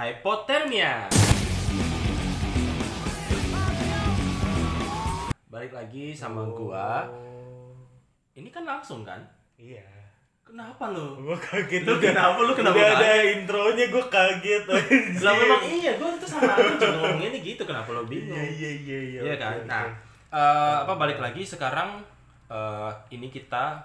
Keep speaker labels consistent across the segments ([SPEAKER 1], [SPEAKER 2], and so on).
[SPEAKER 1] Hypothermia. Balik lagi sama gua. Ini kan langsung kan?
[SPEAKER 2] Iya.
[SPEAKER 1] Kenapa lu?
[SPEAKER 2] Gua kaget.
[SPEAKER 1] Lu kenapa? Lu kenapa
[SPEAKER 2] Udah ada intronya gua kaget.
[SPEAKER 1] Lah memang iya, gua tuh sama lu juga ngomongnya gitu. Kenapa lu bingung?
[SPEAKER 2] Iya iya iya iya.
[SPEAKER 1] Iya kan? Nah, eh, apa balik lagi sekarang eh, ini kita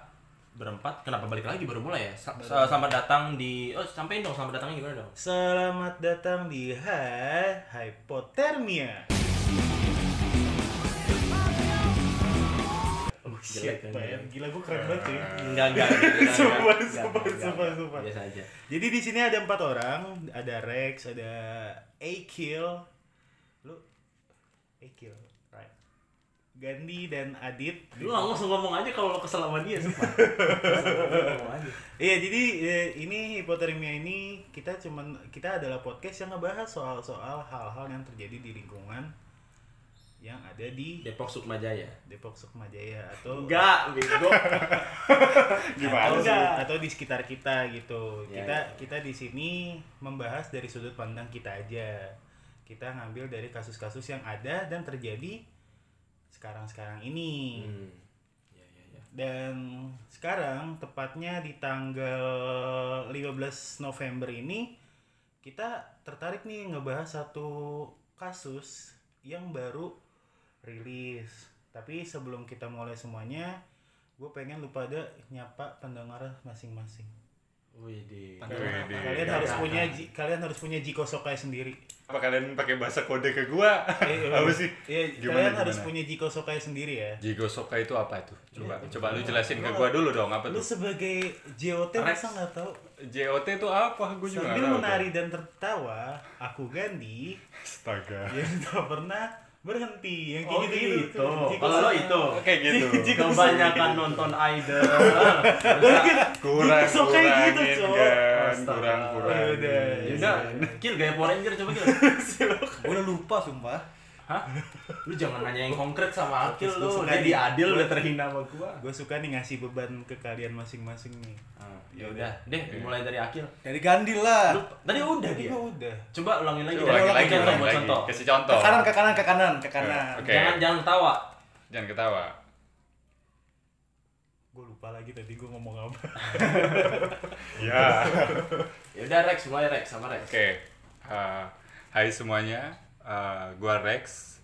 [SPEAKER 1] berempat. Kenapa balik lagi baru mulai ya? Sa- Selamat datang di Oh, sampein dong selamat datangnya gimana dong?
[SPEAKER 2] Selamat datang di Hai Hypothermia. Oh shit,
[SPEAKER 1] kan, ya?
[SPEAKER 2] Gila gua keren banget cuy.
[SPEAKER 1] Enggak, enggak. enggak,
[SPEAKER 2] Sumpah,
[SPEAKER 1] enggak,
[SPEAKER 2] sumpah,
[SPEAKER 1] enggak,
[SPEAKER 2] sumpah,
[SPEAKER 1] enggak.
[SPEAKER 2] sumpah.
[SPEAKER 1] Biasa aja.
[SPEAKER 2] Jadi di sini ada empat orang, ada Rex, ada Akil, lu Akil? Gandhi dan Adit.
[SPEAKER 1] Lu langsung ngomong aja kalau lo kesel sama dia, aja.
[SPEAKER 2] Iya, jadi eh, ini hipotermia ini kita cuman kita adalah podcast yang ngebahas soal-soal hal-hal yang terjadi di lingkungan yang ada di
[SPEAKER 1] Depok Sukma Jaya.
[SPEAKER 2] Depok Sukmajaya atau
[SPEAKER 1] Enggak, bego.
[SPEAKER 2] atau,
[SPEAKER 1] Enggak.
[SPEAKER 2] atau di sekitar kita gitu.
[SPEAKER 1] Ya,
[SPEAKER 2] kita
[SPEAKER 1] ya.
[SPEAKER 2] kita di sini membahas dari sudut pandang kita aja. Kita ngambil dari kasus-kasus yang ada dan terjadi sekarang-sekarang ini.
[SPEAKER 1] Hmm. Iya, iya, iya.
[SPEAKER 2] Dan sekarang tepatnya di tanggal 15 November ini kita tertarik nih ngebahas satu kasus yang baru rilis. Tapi sebelum kita mulai semuanya, gue pengen lu pada nyapa pendengar masing-masing.
[SPEAKER 1] Wih, di.
[SPEAKER 3] Wih, di-
[SPEAKER 2] Kalian harus punya ji- kalian harus punya Jiko Sokai sendiri.
[SPEAKER 3] Apa kalian pakai bahasa kode ke gua?
[SPEAKER 2] Eh,
[SPEAKER 3] apa sih?
[SPEAKER 2] Iya,
[SPEAKER 3] Gimana,
[SPEAKER 2] kalian harus
[SPEAKER 3] gimana?
[SPEAKER 2] punya Jiko Sokai sendiri ya.
[SPEAKER 3] Jigo Soka itu apa itu? Coba
[SPEAKER 2] Iya.
[SPEAKER 3] coba lu jelasin ke
[SPEAKER 2] Lu-
[SPEAKER 3] gua dulu dong apa
[SPEAKER 2] Lu
[SPEAKER 3] tuh?
[SPEAKER 2] sebagai JOT
[SPEAKER 1] Rex.
[SPEAKER 2] masa nggak tahu?
[SPEAKER 3] JOT itu apa? Gua juga
[SPEAKER 2] Sambil menari dan tertawa, aku Gandhi
[SPEAKER 3] Astaga.
[SPEAKER 2] yang tak pernah berhenti. Yang kayak
[SPEAKER 1] Oh,
[SPEAKER 2] gitu-gitu.
[SPEAKER 1] gitu.
[SPEAKER 2] Jiko
[SPEAKER 1] Kalau lo itu.
[SPEAKER 3] Kayak gitu.
[SPEAKER 2] Jiko
[SPEAKER 1] Kebanyakan nonton idol.
[SPEAKER 3] Kurang
[SPEAKER 2] Jiko Sokai gitu,
[SPEAKER 3] kurangin
[SPEAKER 2] Cok.
[SPEAKER 3] kan, kurang kurang.
[SPEAKER 2] Ya udah.
[SPEAKER 1] Yaudah, kill gaya Power Ranger coba kill.
[SPEAKER 4] Gue udah lupa sumpah.
[SPEAKER 1] Hah? Lu jangan nanya yang konkret sama Akil lu.
[SPEAKER 2] Gua
[SPEAKER 1] Jadi
[SPEAKER 2] nih.
[SPEAKER 1] adil udah terhina sama gua.
[SPEAKER 2] Gue suka nih ngasih beban ke kalian masing-masing nih.
[SPEAKER 1] Ah, ya udah, deh mulai dari Akil.
[SPEAKER 4] Dari Gandhi lah.
[SPEAKER 1] Lu, tadi udah dia.
[SPEAKER 2] gue udah.
[SPEAKER 1] Coba ulangin lagi
[SPEAKER 3] Coba
[SPEAKER 1] dari
[SPEAKER 3] lagi
[SPEAKER 1] contoh
[SPEAKER 3] lagi
[SPEAKER 1] contoh.
[SPEAKER 3] Kasih
[SPEAKER 4] Ke
[SPEAKER 3] contoh.
[SPEAKER 4] kanan, ke kanan, ke kanan, ke kanan.
[SPEAKER 3] Oke.
[SPEAKER 1] Jangan jangan tawa.
[SPEAKER 3] Jangan ketawa.
[SPEAKER 2] Gue lupa lagi tadi gue ngomong apa.
[SPEAKER 3] Ya.
[SPEAKER 1] Ya udah Rex, mulai Rex sama Rex.
[SPEAKER 3] Oke. Uh, hai semuanya. Uh, gua Rex.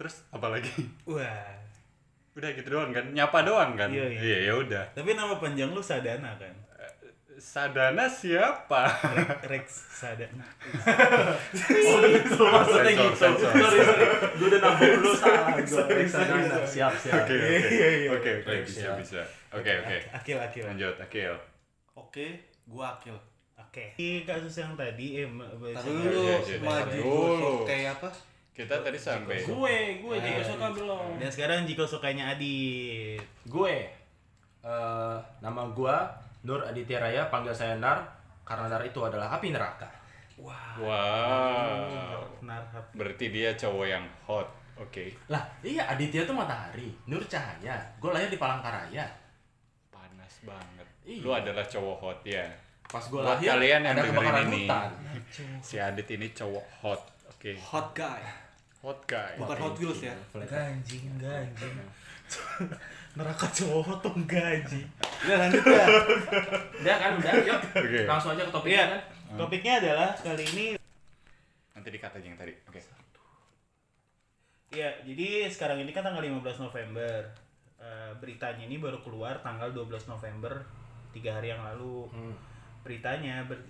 [SPEAKER 3] Terus apa lagi?
[SPEAKER 2] Wah.
[SPEAKER 3] Udah gitu doang kan? Nyapa doang kan?
[SPEAKER 2] Iya, iya.
[SPEAKER 3] Iya, ya udah.
[SPEAKER 2] Tapi nama panjang lu Sadana kan?
[SPEAKER 3] Sadana siapa?
[SPEAKER 2] Rex Sadana.
[SPEAKER 1] Oh gitu, maksudnya gitu. Sorry, sorry. Gue udah nambah dulu salah. Rex Sadana. Siap, siap.
[SPEAKER 3] Oke, oke.
[SPEAKER 2] iya, iya.
[SPEAKER 3] Oke, oke, bisa,
[SPEAKER 1] siap.
[SPEAKER 3] bisa. Oke, oke.
[SPEAKER 2] Akil, akil.
[SPEAKER 3] Lanjut, Akil.
[SPEAKER 4] Oke, gua Akil.
[SPEAKER 2] Oke. Di kasus yang tadi eh
[SPEAKER 4] Taruh dulu,
[SPEAKER 3] iya, iya,
[SPEAKER 4] maju
[SPEAKER 3] iya.
[SPEAKER 4] dulu.
[SPEAKER 3] Dulu.
[SPEAKER 4] Kayak apa?
[SPEAKER 3] Kita tadi sampai
[SPEAKER 1] Gue, gue juga suka belum.
[SPEAKER 2] Dan sekarang Jiko sukanya Adit.
[SPEAKER 1] Gue, eh nama gue Nur Aditya Raya, panggil saya Nar, karena Nar itu adalah api neraka.
[SPEAKER 3] Wow.
[SPEAKER 2] Narhab.
[SPEAKER 3] Berarti dia cowok yang hot. Oke.
[SPEAKER 1] Lah, iya Aditya itu matahari, Nur cahaya. Gue lahir di Palangkaraya.
[SPEAKER 3] Panas banget.
[SPEAKER 1] Iya.
[SPEAKER 3] Lu adalah cowok hot ya.
[SPEAKER 1] Pas gue lahir,
[SPEAKER 3] kalian yang
[SPEAKER 1] ada kebakaran
[SPEAKER 3] ini.
[SPEAKER 1] hutan.
[SPEAKER 3] Si Adit ini cowok hot. Oke.
[SPEAKER 4] Hot guy.
[SPEAKER 3] Hot guy.
[SPEAKER 4] Bukan Hot Wheels ya.
[SPEAKER 2] Ganjing, ganjing. Neraka cowok tuh gaji.
[SPEAKER 4] Udah lanjut ya.
[SPEAKER 1] Udah kan, udah, yuk.
[SPEAKER 3] Oke.
[SPEAKER 1] Langsung aja ke topiknya
[SPEAKER 2] Iya.
[SPEAKER 1] kan.
[SPEAKER 2] Topiknya adalah kali ini
[SPEAKER 3] Nanti dikat aja yang tadi. Oke.
[SPEAKER 2] Iya, jadi sekarang ini kan tanggal 15 November. Eh, beritanya ini baru keluar tanggal 12 November, tiga hari yang lalu.
[SPEAKER 1] Hmm.
[SPEAKER 2] Beritanya ber-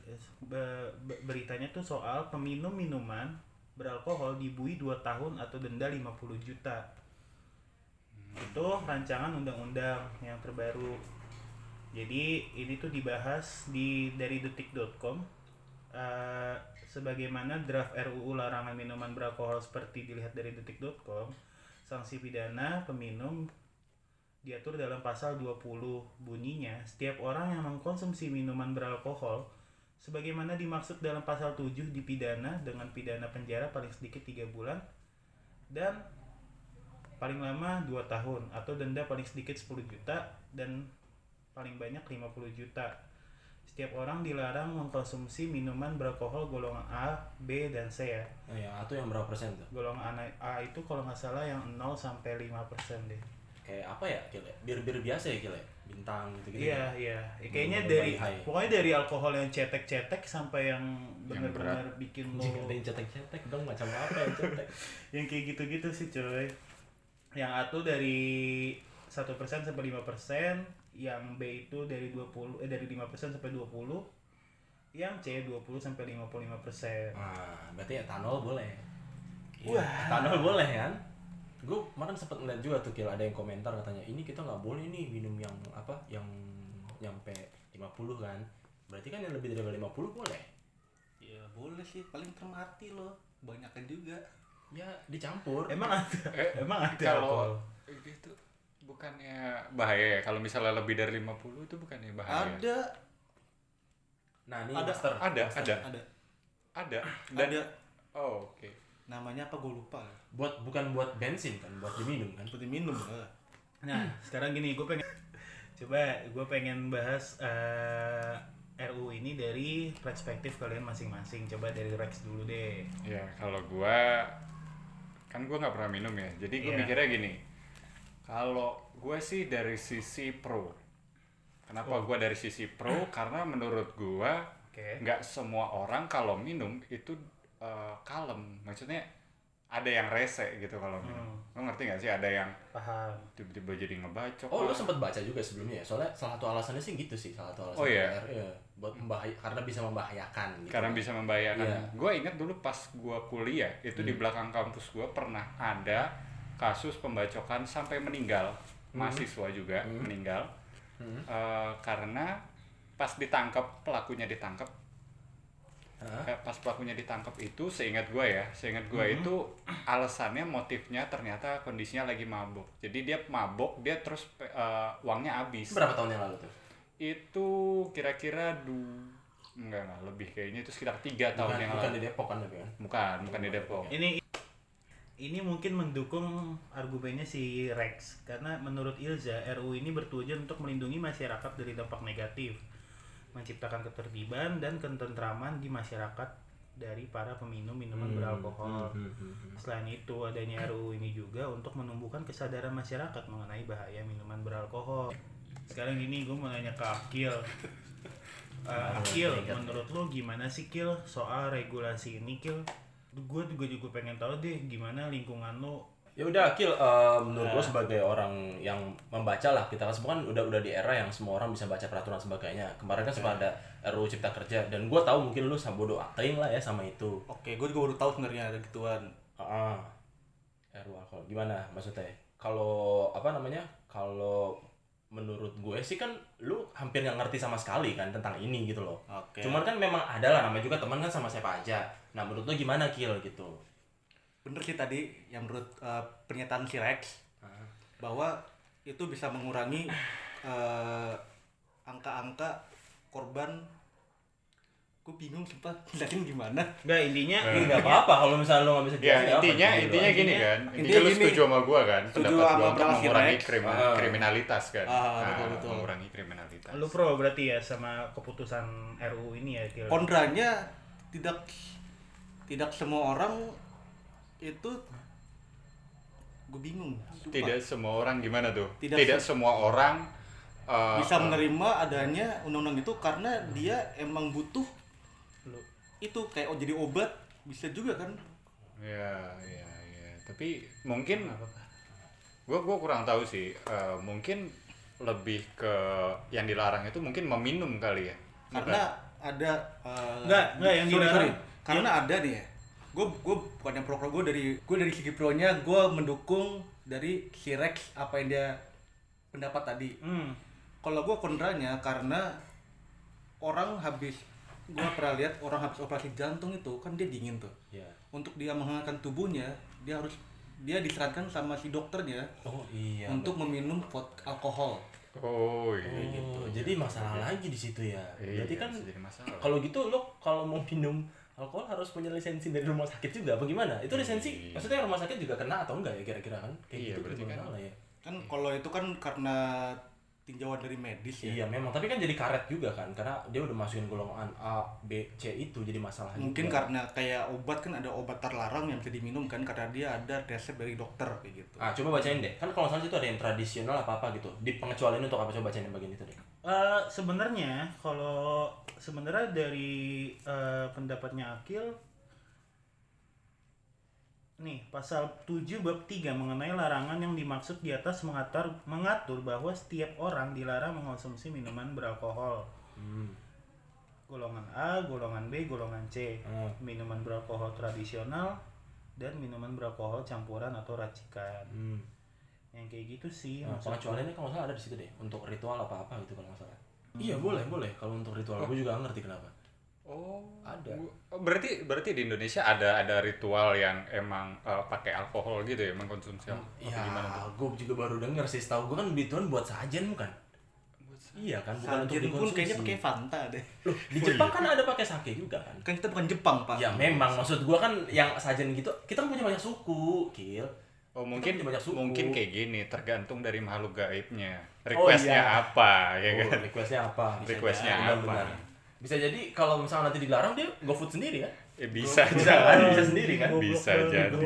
[SPEAKER 2] be- be- beritanya tuh soal peminum minuman beralkohol dibui 2 tahun atau denda 50 juta. Itu rancangan undang-undang yang terbaru. Jadi ini tuh dibahas di dari detik.com eh, sebagaimana draft RUU larangan minuman beralkohol seperti dilihat dari detik.com sanksi pidana peminum diatur dalam pasal 20 bunyinya setiap orang yang mengkonsumsi minuman beralkohol sebagaimana dimaksud dalam pasal 7 dipidana dengan pidana penjara paling sedikit 3 bulan dan paling lama 2 tahun atau denda paling sedikit 10 juta dan paling banyak 50 juta setiap orang dilarang mengkonsumsi minuman beralkohol golongan A, B, dan C ya.
[SPEAKER 1] Nah, yang A tuh yang berapa persen tuh?
[SPEAKER 2] Golongan A, A itu kalau nggak salah yang 0 sampai 5 persen deh.
[SPEAKER 1] Kayak apa ya, Kil? ya? Bir-bir biasa ya, Kil? ya? Bintang gitu-gitu.
[SPEAKER 2] Iya, iya. Ya, kayaknya
[SPEAKER 1] Belum
[SPEAKER 2] dari pokoknya dari alkohol yang cetek-cetek sampai yang benar-benar bikin lo
[SPEAKER 1] yang cetek-cetek dong, macam apa yang cetek?
[SPEAKER 2] yang kayak gitu-gitu sih coy. Yang A tuh dari 1% sampai 5%, yang B itu dari 20 eh dari 5% sampai 20. Yang C 20 sampai 55%.
[SPEAKER 1] Nah, berarti etanol boleh. Iya,
[SPEAKER 2] Wah.
[SPEAKER 1] etanol boleh kan? Gue kemarin sempet ngeliat juga tuh Kil, ada yang komentar katanya, ini kita nggak boleh nih minum yang apa, yang nyampe 50 kan? Berarti kan yang lebih dari 50 boleh?
[SPEAKER 4] Ya boleh sih, paling termati loh. Banyakan juga.
[SPEAKER 1] Ya dicampur.
[SPEAKER 2] Emang ada?
[SPEAKER 3] Eh,
[SPEAKER 2] Emang ada
[SPEAKER 3] kalau
[SPEAKER 2] alkohol?
[SPEAKER 3] itu bukannya bahaya ya kalau misalnya lebih dari 50 itu bukannya bahaya
[SPEAKER 4] Ada,
[SPEAKER 1] Nah ini
[SPEAKER 4] Ada.
[SPEAKER 1] master.
[SPEAKER 3] ada ada
[SPEAKER 4] ada.
[SPEAKER 3] ada dan
[SPEAKER 4] Ada.
[SPEAKER 3] oh oke
[SPEAKER 4] Namanya apa gue lupa.
[SPEAKER 1] Buat bukan buat bensin kan, buat diminum kan?
[SPEAKER 4] Seperti minum. eh.
[SPEAKER 2] Nah, sekarang gini, gue pengen coba gue pengen bahas eh, RU ini dari perspektif kalian masing-masing. Coba dari Rex dulu deh.
[SPEAKER 3] ya kalau gua kan gua nggak pernah minum ya jadi gua
[SPEAKER 2] Iya.
[SPEAKER 3] mikirnya gini kalau gue sih dari sisi pro kenapa gua dari sisi pro karena menurut gua
[SPEAKER 2] Oke.
[SPEAKER 3] nggak semua orang kalau minum itu eh, kalem maksudnya ada yang rese gitu kalau minum lo ngerti nggak sih ada yang
[SPEAKER 2] Paham.
[SPEAKER 3] tiba-tiba jadi ngebacok
[SPEAKER 1] Oh, lu
[SPEAKER 3] lah.
[SPEAKER 1] sempet baca juga sebelumnya ya? Soalnya salah satu alasannya sih gitu sih, salah satu alasan
[SPEAKER 3] Oh, iya?
[SPEAKER 1] PR, iya. buat membahaya karena bisa membahayakan gitu.
[SPEAKER 3] karena bisa membahayakan.
[SPEAKER 1] Hmm.
[SPEAKER 3] Gue ingat dulu pas gue kuliah itu di belakang kampus gue pernah ada kasus pembacokan sampai meninggal mahasiswa juga meninggal
[SPEAKER 1] Hmm.
[SPEAKER 3] Eh, karena pas ditangkap pelakunya ditangkap Eh, pas pelakunya ditangkap itu seingat gue ya seingat gue
[SPEAKER 1] Hmm.
[SPEAKER 3] itu alasannya motifnya ternyata kondisinya lagi mabuk jadi dia mabuk dia terus eh, uangnya habis.
[SPEAKER 1] Berapa tahun yang lalu tuh?
[SPEAKER 3] itu kira-kira du enggak enggak lebih kayaknya itu sekitar tiga tahun
[SPEAKER 1] Bukan,
[SPEAKER 3] yang
[SPEAKER 1] bukan
[SPEAKER 3] lalu.
[SPEAKER 1] di Depok kan tapi kan?
[SPEAKER 3] bukan bukan di Depok.
[SPEAKER 2] Ini ini mungkin mendukung argumennya si Rex karena menurut Ilza RU ini bertujuan untuk melindungi masyarakat dari dampak negatif, menciptakan ketertiban dan ketentraman di masyarakat dari para peminum minuman beralkohol.
[SPEAKER 1] Hmm,
[SPEAKER 2] Selain itu, adanya RUU ini juga untuk menumbuhkan kesadaran masyarakat mengenai bahaya minuman beralkohol. Sekarang ini gue mau nanya ke Akil. Eh, Akil, menurut lo gimana sih Kil soal regulasi ini Kil? Gue juga juga pengen tahu deh gimana lingkungan lo.
[SPEAKER 1] Ya udah, Kil, eh, menurut gue sebagai orang yang membaca lah, kita kan semua kan udah udah di era yang semua orang bisa baca peraturan sebagainya. Kemarin kan sempat ada RUU Cipta Kerja dan gue tahu mungkin lu sama bodoh ating lah ya sama itu.
[SPEAKER 4] Oke, gue juga baru tahu sebenarnya ada gituan.
[SPEAKER 1] Ah, RUU alkohol gimana maksudnya? Kalau apa namanya? Kalau menurut gue sih kan lu hampir nggak ngerti sama sekali kan tentang ini gitu loh.
[SPEAKER 4] Oke.
[SPEAKER 1] Cuman kan memang ada lah namanya juga teman kan sama siapa aja. Nah menurut lu gimana Kil gitu?
[SPEAKER 4] Bener sih tadi yang menurut eh, pernyataan si Rex bahwa itu bisa mengurangi eh, angka-angka korban. Gue bingung sumpah jelasin gimana.
[SPEAKER 2] Enggak intinya
[SPEAKER 1] Ini nggak apa-apa kalau misalnya lu nggak bisa
[SPEAKER 3] Ya
[SPEAKER 1] jelasin, nggak apa,
[SPEAKER 3] intinya
[SPEAKER 1] gitu
[SPEAKER 3] intinya
[SPEAKER 1] aja.
[SPEAKER 3] gini kan,
[SPEAKER 4] Intinya
[SPEAKER 3] intinya lu
[SPEAKER 4] gini.
[SPEAKER 3] setuju sama gua kan,
[SPEAKER 4] Setuju
[SPEAKER 3] pendapat
[SPEAKER 4] sama
[SPEAKER 3] untuk mengurangi krim-
[SPEAKER 1] Ah.
[SPEAKER 3] kriminalitas kan,
[SPEAKER 4] Ah,
[SPEAKER 3] Nah,
[SPEAKER 4] betul, betul.
[SPEAKER 3] mengurangi kriminalitas.
[SPEAKER 2] lu pro berarti ya sama keputusan RUU ini ya.
[SPEAKER 4] Kontranya tidak tidak semua orang itu gue bingung. sumpah.
[SPEAKER 3] Tidak semua orang gimana tuh?
[SPEAKER 4] Tidak
[SPEAKER 3] Tidak,
[SPEAKER 4] se-
[SPEAKER 3] semua orang uh,
[SPEAKER 4] bisa
[SPEAKER 3] uh,
[SPEAKER 4] menerima adanya undang-undang itu karena dia emang butuh itu kayak oh, jadi obat bisa juga kan
[SPEAKER 3] Ya, ya, ya. Tapi mungkin gua gua kurang tahu sih. Uh, mungkin lebih ke yang dilarang itu mungkin meminum kali ya.
[SPEAKER 4] karena ada eh,
[SPEAKER 2] Nggak, nggak, yang
[SPEAKER 4] sorry,
[SPEAKER 2] dilarang.
[SPEAKER 4] sorry. karena ada nih ya gue gue bukan yang pro pro gue dari gue dari segi pro nya gue mendukung dari si Rex apa yang dia pendapat tadi
[SPEAKER 2] Hmm.
[SPEAKER 4] kalau gue kontranya karena orang habis gue pernah lihat orang habis operasi jantung itu kan dia dingin tuh
[SPEAKER 1] Ya.
[SPEAKER 4] untuk dia menghangatkan tubuhnya dia harus dia disarankan sama si dokternya
[SPEAKER 1] Oh iya.
[SPEAKER 4] untuk meminum vod- alkohol
[SPEAKER 3] Oh,
[SPEAKER 1] Oh,
[SPEAKER 3] iya.
[SPEAKER 1] gitu. Jadi masalah lagi di situ ya.
[SPEAKER 3] Iya,
[SPEAKER 1] Berarti kan
[SPEAKER 3] bisa jadi masalah.
[SPEAKER 1] kalau gitu lo kalau mau minum alkohol harus punya lisensi dari rumah sakit juga apa gimana? Itu lisensi
[SPEAKER 3] Iya.
[SPEAKER 1] maksudnya rumah sakit juga kena atau enggak ya kira-kira kan? Kayak
[SPEAKER 3] Iya,
[SPEAKER 1] gitu
[SPEAKER 3] berarti kan.
[SPEAKER 1] ya.
[SPEAKER 4] kan kalau itu kan karena tinjauan dari medis ya.
[SPEAKER 1] Iya memang, tapi kan jadi karet juga kan, karena dia udah masukin golongan A, B, C itu jadi masalah
[SPEAKER 4] Mungkin
[SPEAKER 1] juga.
[SPEAKER 4] karena kayak obat kan ada obat terlarang yang bisa diminum kan karena dia ada resep dari dokter kayak gitu.
[SPEAKER 1] Ah, coba bacain deh. Kan kalau salah itu ada yang tradisional apa-apa gitu. Di pengecualian untuk apa coba bacain yang bagian itu deh.
[SPEAKER 2] Eh, sebenarnya kalau sebenarnya dari eh, pendapatnya Akil nih pasal 7 bab 3 mengenai larangan yang dimaksud di atas mengatur mengatur bahwa setiap orang dilarang mengonsumsi minuman beralkohol.
[SPEAKER 1] Hmm.
[SPEAKER 2] Golongan A, golongan B, golongan C.
[SPEAKER 1] Hmm.
[SPEAKER 2] Minuman beralkohol tradisional dan minuman beralkohol campuran atau racikan.
[SPEAKER 1] Hmm.
[SPEAKER 2] Yang kayak gitu sih
[SPEAKER 1] Nah, pengecualiannya kalau nggak salah ada di situ deh untuk ritual apa-apa gitu kalau nggak salah. Iya boleh boleh kalau untuk ritual. Gue juga ngerti kenapa.
[SPEAKER 3] Oh,
[SPEAKER 1] Ada.
[SPEAKER 3] oh, berarti berarti di Indonesia ada ada ritual yang emang eh, pakai alkohol gitu ya, mengkonsumsi alkohol.
[SPEAKER 1] Ya,
[SPEAKER 3] Apa gimana tuh?
[SPEAKER 1] gue juga baru denger sih. Setahu gue kan bituan buat sajen bukan? Iya kan, bukan untuk
[SPEAKER 4] Sajen pun
[SPEAKER 1] dikonsumsi.
[SPEAKER 4] kayaknya pakai Fanta deh.
[SPEAKER 1] Loh, di Jepang kan ada pakai sake juga kan?
[SPEAKER 4] Kan kita bukan Jepang, Pak.
[SPEAKER 1] Ya memang maksud gua kan yang sajen gitu, kita kan punya banyak suku, Kil.
[SPEAKER 3] Oh mungkin
[SPEAKER 1] banyak suku.
[SPEAKER 3] mungkin kayak gini tergantung dari makhluk gaibnya.
[SPEAKER 1] Oh,
[SPEAKER 3] Requestnya
[SPEAKER 1] iya.
[SPEAKER 3] apa ya kan?
[SPEAKER 1] Oh, requestnya apa?
[SPEAKER 3] Requestnya apa?
[SPEAKER 1] benar-benar. Bisa jadi kalau misalnya nanti dilarang dia GoFood sendiri kan?
[SPEAKER 3] Eh, bisa
[SPEAKER 1] Bisa
[SPEAKER 3] aja.
[SPEAKER 1] kan? Bisa sendiri kan?
[SPEAKER 3] Bisa jadi.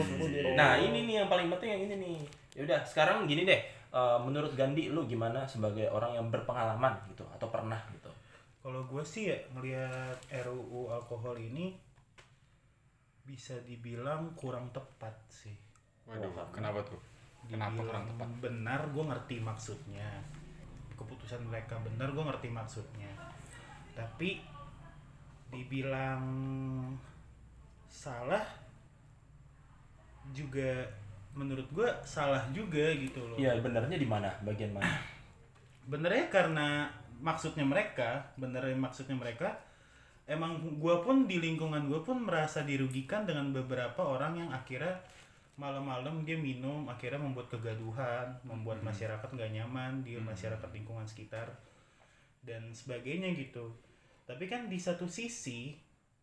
[SPEAKER 1] Nah ini nih yang paling penting yang ini nih. Ya udah sekarang gini deh. Eh, menurut Gandhi lu gimana sebagai orang yang berpengalaman gitu atau pernah gitu?
[SPEAKER 2] Kalau gue sih ya ngelihat RUU alkohol ini bisa dibilang kurang tepat sih.
[SPEAKER 3] Waduh,
[SPEAKER 1] Oh,
[SPEAKER 3] kenapa tuh? Kenapa kurang
[SPEAKER 2] Dibilang
[SPEAKER 3] tepat?
[SPEAKER 2] Benar, gue ngerti maksudnya. Keputusan mereka benar, gue ngerti maksudnya. Tapi dibilang salah juga menurut gue salah juga gitu loh.
[SPEAKER 1] Iya benernya di mana? Bagian mana?
[SPEAKER 2] benernya karena maksudnya mereka benernya maksudnya mereka emang gua pun di lingkungan gua pun merasa dirugikan dengan beberapa orang yang akhirnya malam-malam dia minum akhirnya membuat kegaduhan membuat masyarakat nggak nyaman di masyarakat lingkungan sekitar dan sebagainya gitu tapi kan di satu sisi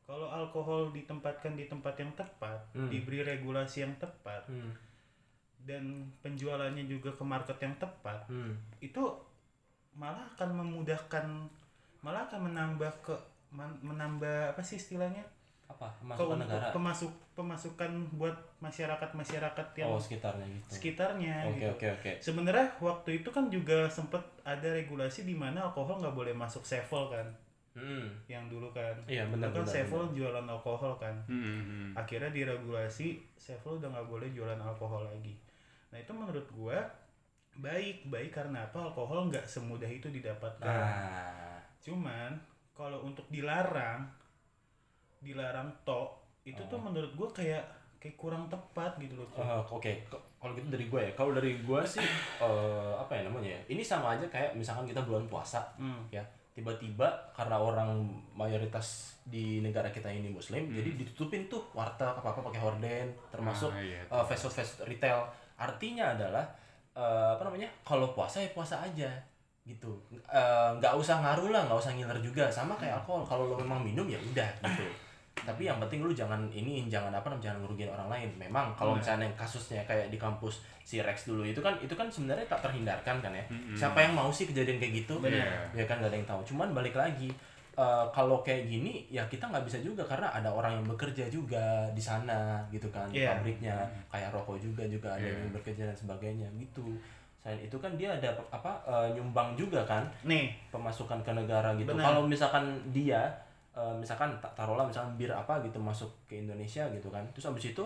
[SPEAKER 2] kalau alkohol ditempatkan di tempat yang tepat
[SPEAKER 1] Hmm.
[SPEAKER 2] diberi regulasi yang tepat
[SPEAKER 1] Hmm.
[SPEAKER 2] dan penjualannya juga ke market yang tepat
[SPEAKER 1] Hmm.
[SPEAKER 2] itu malah akan memudahkan malah akan menambah ke menambah apa sih istilahnya
[SPEAKER 1] Apa? Masukan
[SPEAKER 2] Ke-
[SPEAKER 1] negara?
[SPEAKER 2] pemasuk pemasukan buat masyarakat masyarakat yang
[SPEAKER 1] Oh sekitarnya gitu.
[SPEAKER 2] sekitarnya
[SPEAKER 1] Oke
[SPEAKER 2] gitu.
[SPEAKER 1] oke oke.
[SPEAKER 2] sebenarnya waktu itu kan juga sempet ada regulasi di mana alkohol nggak boleh masuk sevel kan
[SPEAKER 1] Hmm.
[SPEAKER 2] yang dulu kan
[SPEAKER 1] Iya benar
[SPEAKER 2] kan sevel jualan alkohol kan
[SPEAKER 3] Hmm, hmm, hmm.
[SPEAKER 2] akhirnya diregulasi sevel udah nggak boleh jualan alkohol lagi nah itu menurut gua baik baik karena apa alkohol nggak semudah itu didapatkan
[SPEAKER 1] Nah,
[SPEAKER 2] cuman kalau untuk dilarang dilarang tok itu tuh menurut gua kayak kayak kurang tepat gitu loh
[SPEAKER 1] eh, oke. K- Kalau gitu dari gue ya. Kalau dari gue sih eh, apa ya namanya ya? Ini sama aja kayak misalkan kita bulan puasa
[SPEAKER 2] Hmm.
[SPEAKER 1] ya. Tiba-tiba karena orang mayoritas di negara kita ini muslim, jadi ditutupin tuh warteg apa-apa pakai horden, termasuk
[SPEAKER 3] Ah, iya.
[SPEAKER 1] eh, fast food fast retail. Artinya adalah eh, apa namanya? Kalau puasa ya puasa aja gitu. Nggak usah ngaruh lah, nggak usah ngiler juga. Sama kayak alkohol. Kalau lo memang minum ya udah gitu. Tapi yang penting lu jangan ini jangan apa namanya jangan ngerugiin orang lain. Memang kalau misalnya yang kasusnya kayak di kampus si Rex dulu itu kan itu kan sebenarnya tak terhindarkan kan ya. Siapa yang mau sih kejadian kayak gitu?
[SPEAKER 3] Benar.
[SPEAKER 1] Ya kan gak ada yang tahu. Cuman balik lagi eh, kalau kayak gini ya kita nggak bisa juga karena ada orang yang bekerja juga di sana gitu kan di
[SPEAKER 2] Iya.
[SPEAKER 1] pabriknya kayak rokok juga juga ada
[SPEAKER 3] Iya.
[SPEAKER 1] yang bekerja dan sebagainya gitu. Selain itu kan dia ada apa eh, nyumbang juga kan
[SPEAKER 2] nih
[SPEAKER 1] pemasukan ke negara gitu. Kalau misalkan dia eh, misalkan tak taruhlah misalkan bir apa gitu masuk ke Indonesia gitu kan. Terus abis itu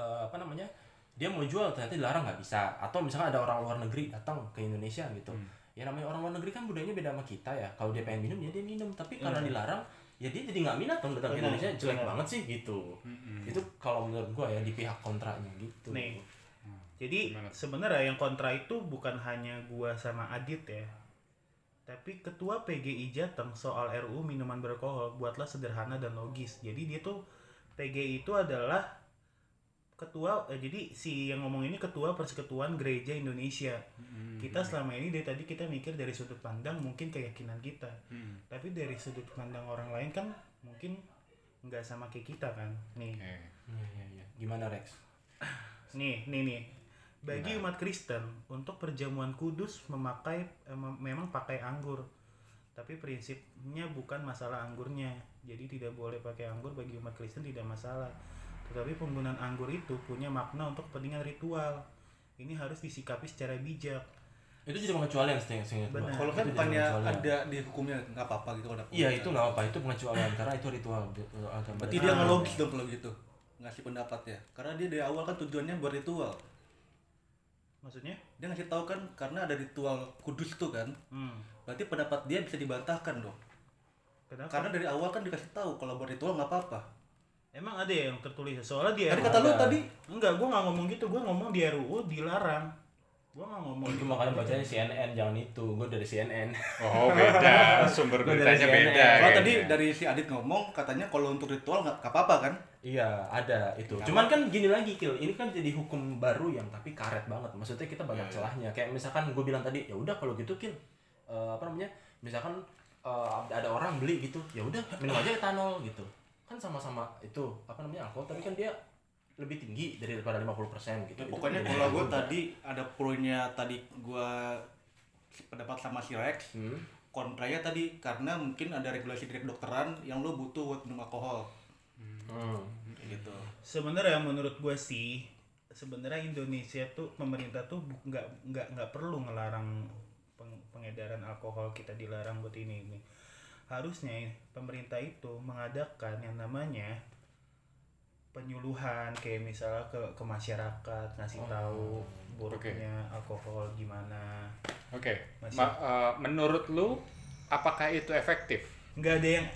[SPEAKER 1] eh, apa namanya? Dia mau jual ternyata dilarang nggak bisa. Atau misalkan ada orang luar negeri datang ke Indonesia gitu. Ya namanya orang luar negeri kan budayanya beda sama kita ya. Kalau dia pengen minum ya dia minum, tapi karena dilarang ya dia jadi nggak minat dong datang ke Indonesia jelek
[SPEAKER 2] benar.
[SPEAKER 1] banget sih gitu. Itu kalau menurut gua ya di pihak kontranya gitu.
[SPEAKER 2] Nih. Jadi
[SPEAKER 3] Gimana?
[SPEAKER 2] sebenarnya yang kontra itu bukan hanya gua sama Adit ya. Tapi ketua PGI Jateng soal RUU minuman beralkohol buatlah sederhana dan logis. Jadi dia tuh PGI itu adalah ketua eh, jadi si yang ngomong ini ketua persekutuan gereja Indonesia.
[SPEAKER 3] Hmm,
[SPEAKER 2] Kita selama ini dari tadi kita mikir dari sudut pandang mungkin keyakinan kita.
[SPEAKER 3] hmm.
[SPEAKER 2] Tapi dari sudut pandang orang lain kan mungkin nggak sama kayak kita kan. Nih,
[SPEAKER 3] Oke.
[SPEAKER 1] Iya, iya, iya. Gimana Rex?
[SPEAKER 2] nih, nih, nih. Bagi umat Kristen untuk perjamuan kudus memakai eh, mem- memang pakai anggur. Tapi prinsipnya bukan masalah anggurnya. Jadi tidak boleh pakai anggur bagi umat Kristen tidak masalah. Tetapi penggunaan anggur itu punya makna untuk kepentingan ritual. Ini harus disikapi secara bijak.
[SPEAKER 1] Itu jadi pengecualian gua.
[SPEAKER 2] Benar.
[SPEAKER 4] Kalau kan bukannya ada di hukumnya nggak apa-apa gitu kalau ada
[SPEAKER 1] Iya itu nggak apa itu pengecualian karena itu ritual. Agama.
[SPEAKER 4] Berarti dia nggak logis dong kalau gitu ngasih pendapatnya. Karena dia dari awal kan tujuannya buat ritual.
[SPEAKER 2] Maksudnya
[SPEAKER 4] Dia ngasih tahu kan karena ada ritual kudus itu kan.
[SPEAKER 2] hmm.
[SPEAKER 4] Berarti pendapat dia bisa dibantahkan dong.
[SPEAKER 2] kenapa
[SPEAKER 4] Karena dari awal kan dikasih tahu kalau buat ritual nggak apa-apa.
[SPEAKER 2] emang ada ya yang tertulis soalnya di
[SPEAKER 4] Tadi kata lu tadi
[SPEAKER 2] enggak gua nggak ngomong gitu gua ngomong di RUU dilarang gua nggak ngomong
[SPEAKER 1] Itu makanya bacanya CNN jangan itu. Gue dari CNN.
[SPEAKER 3] Oh beda, sumber
[SPEAKER 1] Gua dari
[SPEAKER 3] beritanya beda.
[SPEAKER 4] kalau tadi dari si Adit ngomong katanya kalau untuk ritual nggak apa-apa kan?
[SPEAKER 1] Iya ada itu. Cuman kan gini lagi Kil, ini kan jadi hukum baru yang tapi karet banget. Maksudnya kita banyak
[SPEAKER 3] Iya,
[SPEAKER 1] celahnya. Kayak misalkan gue bilang tadi, ya udah kalau gitu Kil, eh, apa namanya? Misalkan eh, ada orang beli gitu, ya udah minum aja etanol gitu. Kan sama-sama itu apa namanya alkohol, tapi kan dia lebih tinggi daripada 50% gitu.
[SPEAKER 4] Ya, pokoknya kalau gue tadi ada pronya tadi gue pendapat sama si Rex
[SPEAKER 1] Hmm.
[SPEAKER 4] kontranya tadi karena mungkin ada regulasi dari kedokteran yang lo butuh buat minum alkohol
[SPEAKER 1] Hmm.
[SPEAKER 4] gitu
[SPEAKER 2] sebenarnya menurut gue sih sebenarnya Indonesia tuh pemerintah tuh nggak nggak nggak perlu ngelarang peng- pengedaran alkohol kita dilarang buat ini ini harusnya pemerintah itu mengadakan yang namanya penyuluhan kayak misalnya ke ke masyarakat ngasih
[SPEAKER 1] Oh.
[SPEAKER 2] tahu buruknya alkohol gimana
[SPEAKER 3] Oke,
[SPEAKER 2] Masih-
[SPEAKER 3] Ma- eh, menurut lu apakah itu efektif?
[SPEAKER 2] nggak ada yang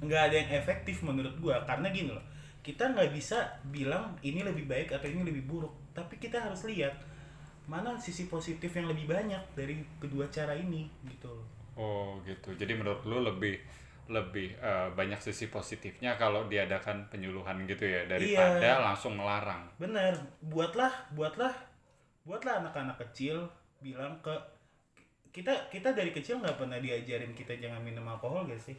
[SPEAKER 2] nggak ada yang efektif menurut gua karena gini loh kita nggak bisa bilang ini lebih baik atau ini lebih buruk tapi kita harus lihat mana sisi positif yang lebih banyak dari kedua cara ini gitu loh
[SPEAKER 3] Oh gitu. Jadi menurut lu lebih lebih eh, banyak sisi positifnya kalau diadakan penyuluhan gitu ya daripada
[SPEAKER 2] Iya.
[SPEAKER 3] langsung melarang.
[SPEAKER 2] bener buatlah buatlah buatlah anak-anak kecil bilang ke kita kita dari kecil nggak pernah diajarin kita jangan minum alkohol gak sih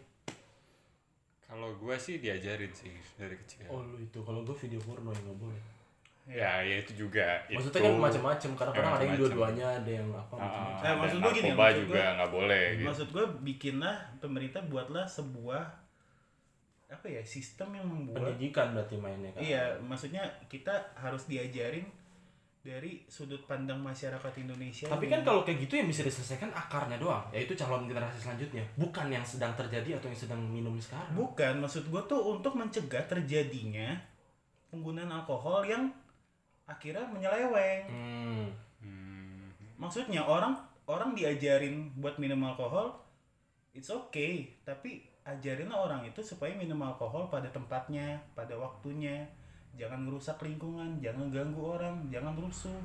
[SPEAKER 3] Kalau gue sih diajarin sih dari kecil.
[SPEAKER 1] Oh lu itu kalau gue video porno yang nggak boleh.
[SPEAKER 3] Ya, ya itu juga.
[SPEAKER 1] Maksudnya
[SPEAKER 3] itu.
[SPEAKER 1] kan macam-macam karena kadang ada yang dua-duanya ada yang apa
[SPEAKER 3] Ah,
[SPEAKER 1] macam-macam.
[SPEAKER 2] Nah, maksud gua gini, maksud
[SPEAKER 3] juga nggak boleh gitu.
[SPEAKER 2] maksud gue bikinlah pemerintah buatlah sebuah apa ya sistem yang membuat
[SPEAKER 1] Pendidikan berarti mainnya kan.
[SPEAKER 2] Iya, maksudnya kita harus diajarin dari sudut pandang masyarakat Indonesia.
[SPEAKER 1] Tapi kan kalau kayak gitu yang bisa diselesaikan akarnya doang, yaitu calon generasi selanjutnya, bukan yang sedang terjadi atau yang sedang minum sekarang.
[SPEAKER 2] bukan maksud gue tuh untuk mencegah terjadinya penggunaan alkohol yang akhirnya menyeleweng.
[SPEAKER 1] Hmm.
[SPEAKER 3] Hmm.
[SPEAKER 2] Maksudnya orang orang diajarin buat minum alkohol, it's okay, tapi ajarinlah orang itu supaya minum alkohol pada tempatnya, pada waktunya. Jangan merusak lingkungan, jangan ganggu orang, jangan rusuh,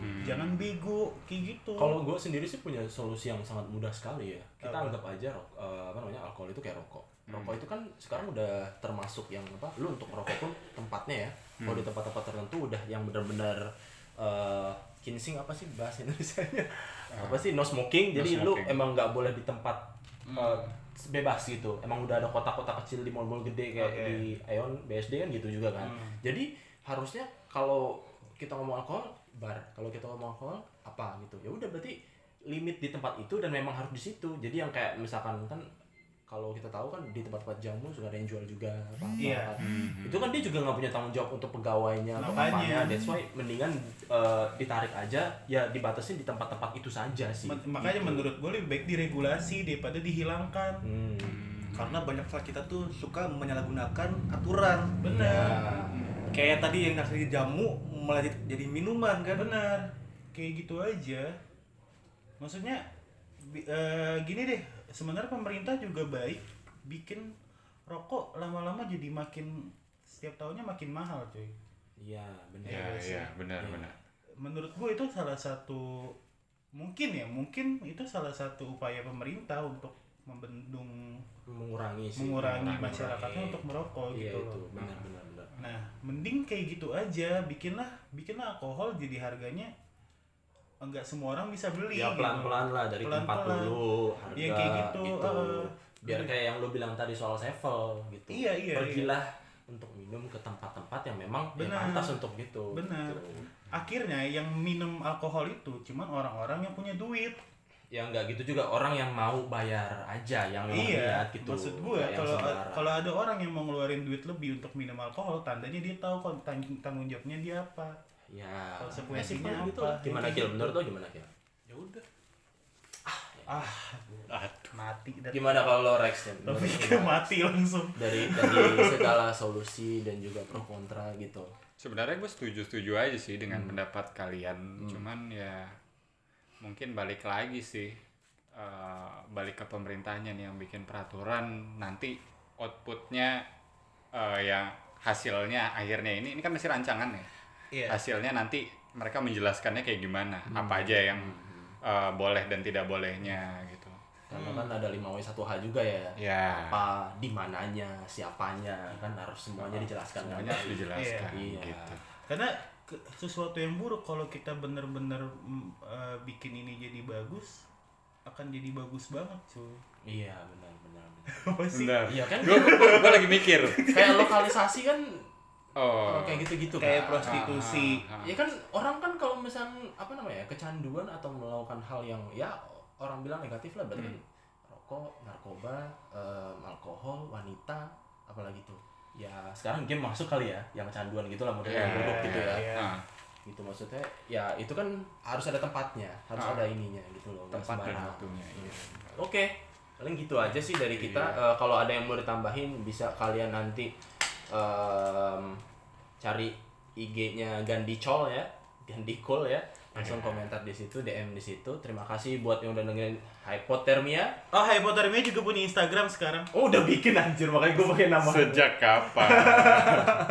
[SPEAKER 3] Hmm.
[SPEAKER 2] jangan bego, kayak gitu.
[SPEAKER 1] Kalau gue sendiri sih punya solusi yang sangat mudah sekali ya. Kita
[SPEAKER 2] Apa?
[SPEAKER 1] anggap aja eh, apa namanya alkohol itu kayak rokok. Rokok itu kan sekarang udah termasuk yang apa? Lu untuk rokok pun tempatnya ya. Kalau di tempat-tempat tertentu udah yang benar-benar eh kinsing apa sih bahasa Indonesia-nya? apa sih no smoking.
[SPEAKER 3] No
[SPEAKER 1] Jadi lu
[SPEAKER 3] smoking.
[SPEAKER 1] emang nggak boleh di tempat eh, bebas gitu. Emang udah ada kotak-kotak kecil di mall-mall gede kayak
[SPEAKER 2] Oke.
[SPEAKER 1] di Aeon, BSD kan gitu juga kan.
[SPEAKER 2] Hmm.
[SPEAKER 1] Jadi harusnya kalau kita ngomong alkohol bar, kalau kita ngomong alkohol apa gitu. Ya udah berarti limit di tempat itu dan memang harus di situ. Jadi yang kayak misalkan kan kalau kita tahu kan di tempat-tempat jamu suka ada yang jual juga apa apa,
[SPEAKER 2] Iya.
[SPEAKER 1] apa.
[SPEAKER 3] Hmm.
[SPEAKER 1] Itu kan dia juga nggak punya tanggung jawab untuk pegawainya atau
[SPEAKER 2] Makanya.
[SPEAKER 1] apanya. That's why mendingan eh, ditarik aja ya dibatasin di tempat-tempat itu saja sih.
[SPEAKER 2] Ma- makanya
[SPEAKER 1] Gitu.
[SPEAKER 2] menurut gue lebih baik diregulasi daripada dihilangkan.
[SPEAKER 1] Hmm.
[SPEAKER 4] karena banyak saat kita tuh suka menyalahgunakan aturan
[SPEAKER 2] Benar.
[SPEAKER 4] kayak tadi yang ngasih jamu malah jadi- jadi minuman kan
[SPEAKER 2] Benar. Kayak gitu aja. Maksudnya eh, gini deh, sebenarnya pemerintah juga baik bikin rokok lama-lama jadi makin setiap tahunnya makin mahal, cuy.
[SPEAKER 1] Iya benar.
[SPEAKER 3] Ya,
[SPEAKER 2] Iya sih.
[SPEAKER 3] ya, benar,
[SPEAKER 1] Iya.
[SPEAKER 3] benar.
[SPEAKER 2] Menurut gue itu salah satu mungkin ya, mungkin itu salah satu upaya pemerintah untuk membendung
[SPEAKER 1] Mengurangi sih.
[SPEAKER 2] mengurangi
[SPEAKER 3] mengurangi.
[SPEAKER 2] masyarakatnya untuk merokok
[SPEAKER 1] Iya
[SPEAKER 2] gitu
[SPEAKER 1] itu
[SPEAKER 2] loh.
[SPEAKER 1] benar benar benar.
[SPEAKER 2] Nah, mending kayak gitu aja, bikinlah bikinlah alkohol jadi harganya enggak semua orang bisa beli.
[SPEAKER 1] ya
[SPEAKER 2] gitu.
[SPEAKER 1] pelan-pelan lah dari tempat
[SPEAKER 2] Pelan-pelan.
[SPEAKER 1] dulu harga
[SPEAKER 2] Iya, kayak gitu, uh,
[SPEAKER 1] biar kayak yang lu bilang tadi soal sevel gitu
[SPEAKER 2] Iya, iya,
[SPEAKER 1] pergilah untuk minum ke tempat-tempat yang memang ya
[SPEAKER 2] Benar.
[SPEAKER 1] pantas untuk gitu.
[SPEAKER 2] Benar.
[SPEAKER 1] Gitu.
[SPEAKER 2] akhirnya yang minum alkohol itu cuman orang-orang yang punya duit
[SPEAKER 1] Ya nggak gitu juga orang yang mau bayar aja yang
[SPEAKER 2] iya
[SPEAKER 1] gitu.
[SPEAKER 2] maksud gue kalau kalau ada orang yang mau ngeluarin duit lebih untuk minum alkohol tandanya dia tahu kok tang- tanggung jawabnya dia apa
[SPEAKER 1] ya
[SPEAKER 2] konsekuensinya
[SPEAKER 1] ya, gitu
[SPEAKER 2] apa,
[SPEAKER 1] lah. Gimana
[SPEAKER 2] gitu.
[SPEAKER 1] Menurut lo gimana Gil?
[SPEAKER 4] ya udah
[SPEAKER 2] ah
[SPEAKER 3] Aduh.
[SPEAKER 2] mati dan
[SPEAKER 1] Gimana kalau lo Rex?
[SPEAKER 2] Lebih ke mati langsung
[SPEAKER 1] dari dari segala solusi dan juga pro kontra gitu.
[SPEAKER 3] Sebenarnya gue setuju-setuju aja sih dengan pendapat kalian. Cuman ya mungkin balik lagi sih eh, balik ke pemerintahnya nih yang bikin peraturan nanti outputnya eh, yang hasilnya akhirnya ini ini kan masih rancangan ya.
[SPEAKER 2] Iya.
[SPEAKER 3] Hasilnya nanti mereka menjelaskannya kayak gimana, apa aja yang eh, boleh dan tidak bolehnya gitu.
[SPEAKER 1] Karena kan ada 5W1H juga ya.
[SPEAKER 3] Ya.
[SPEAKER 1] Apa, di mananya, siapanya, kan harus semuanya dijelaskan kan.
[SPEAKER 3] Semuanya harus dijelaskan
[SPEAKER 1] Iya.
[SPEAKER 3] gitu.
[SPEAKER 2] karena sesuatu yang buruk kalau kita bener-bener mm, eh, bikin ini jadi bagus akan jadi bagus banget cuy
[SPEAKER 1] Iya, benar benar. benar.
[SPEAKER 2] apa sih
[SPEAKER 3] Bentar.
[SPEAKER 1] Iya kan
[SPEAKER 3] Gue gue lagi mikir.
[SPEAKER 1] kayak lokalisasi kan
[SPEAKER 3] Oh.
[SPEAKER 1] kayak gitu-gitu
[SPEAKER 2] kayak
[SPEAKER 1] kan.
[SPEAKER 2] prostitusi
[SPEAKER 3] Ah, ah, ah.
[SPEAKER 1] Ya kan orang kan kalau misalnya apa namanya kecanduan atau melakukan hal yang ya orang bilang negatif lah berarti kan rokok, narkoba, em, alkohol, wanita, apalagi tuh. Ya sekarang game masuk kali ya yang kecanduan gitu lah modelnya
[SPEAKER 3] Iya,
[SPEAKER 1] buruk gitu ya.
[SPEAKER 2] iya.
[SPEAKER 3] Ah.
[SPEAKER 1] Gitu maksudnya ya itu kan harus ada tempatnya, harus
[SPEAKER 3] Ah.
[SPEAKER 1] ada ininya gitu loh.
[SPEAKER 3] tempat dan waktunya iya.
[SPEAKER 1] Oke, paling gitu aja sih dari kita. Eh, kalau ada yang mau ditambahin bisa kalian nanti em, cari IG-nya Gandicol ya, Gandicol ya. Langsung komentar di situ, DM di situ. Terima kasih buat yang udah dengerin Hypothermia.
[SPEAKER 2] oh Hypothermia juga punya Instagram sekarang
[SPEAKER 1] Oh, udah bikin anjir makanya gue pakai nama.
[SPEAKER 3] sejak kapan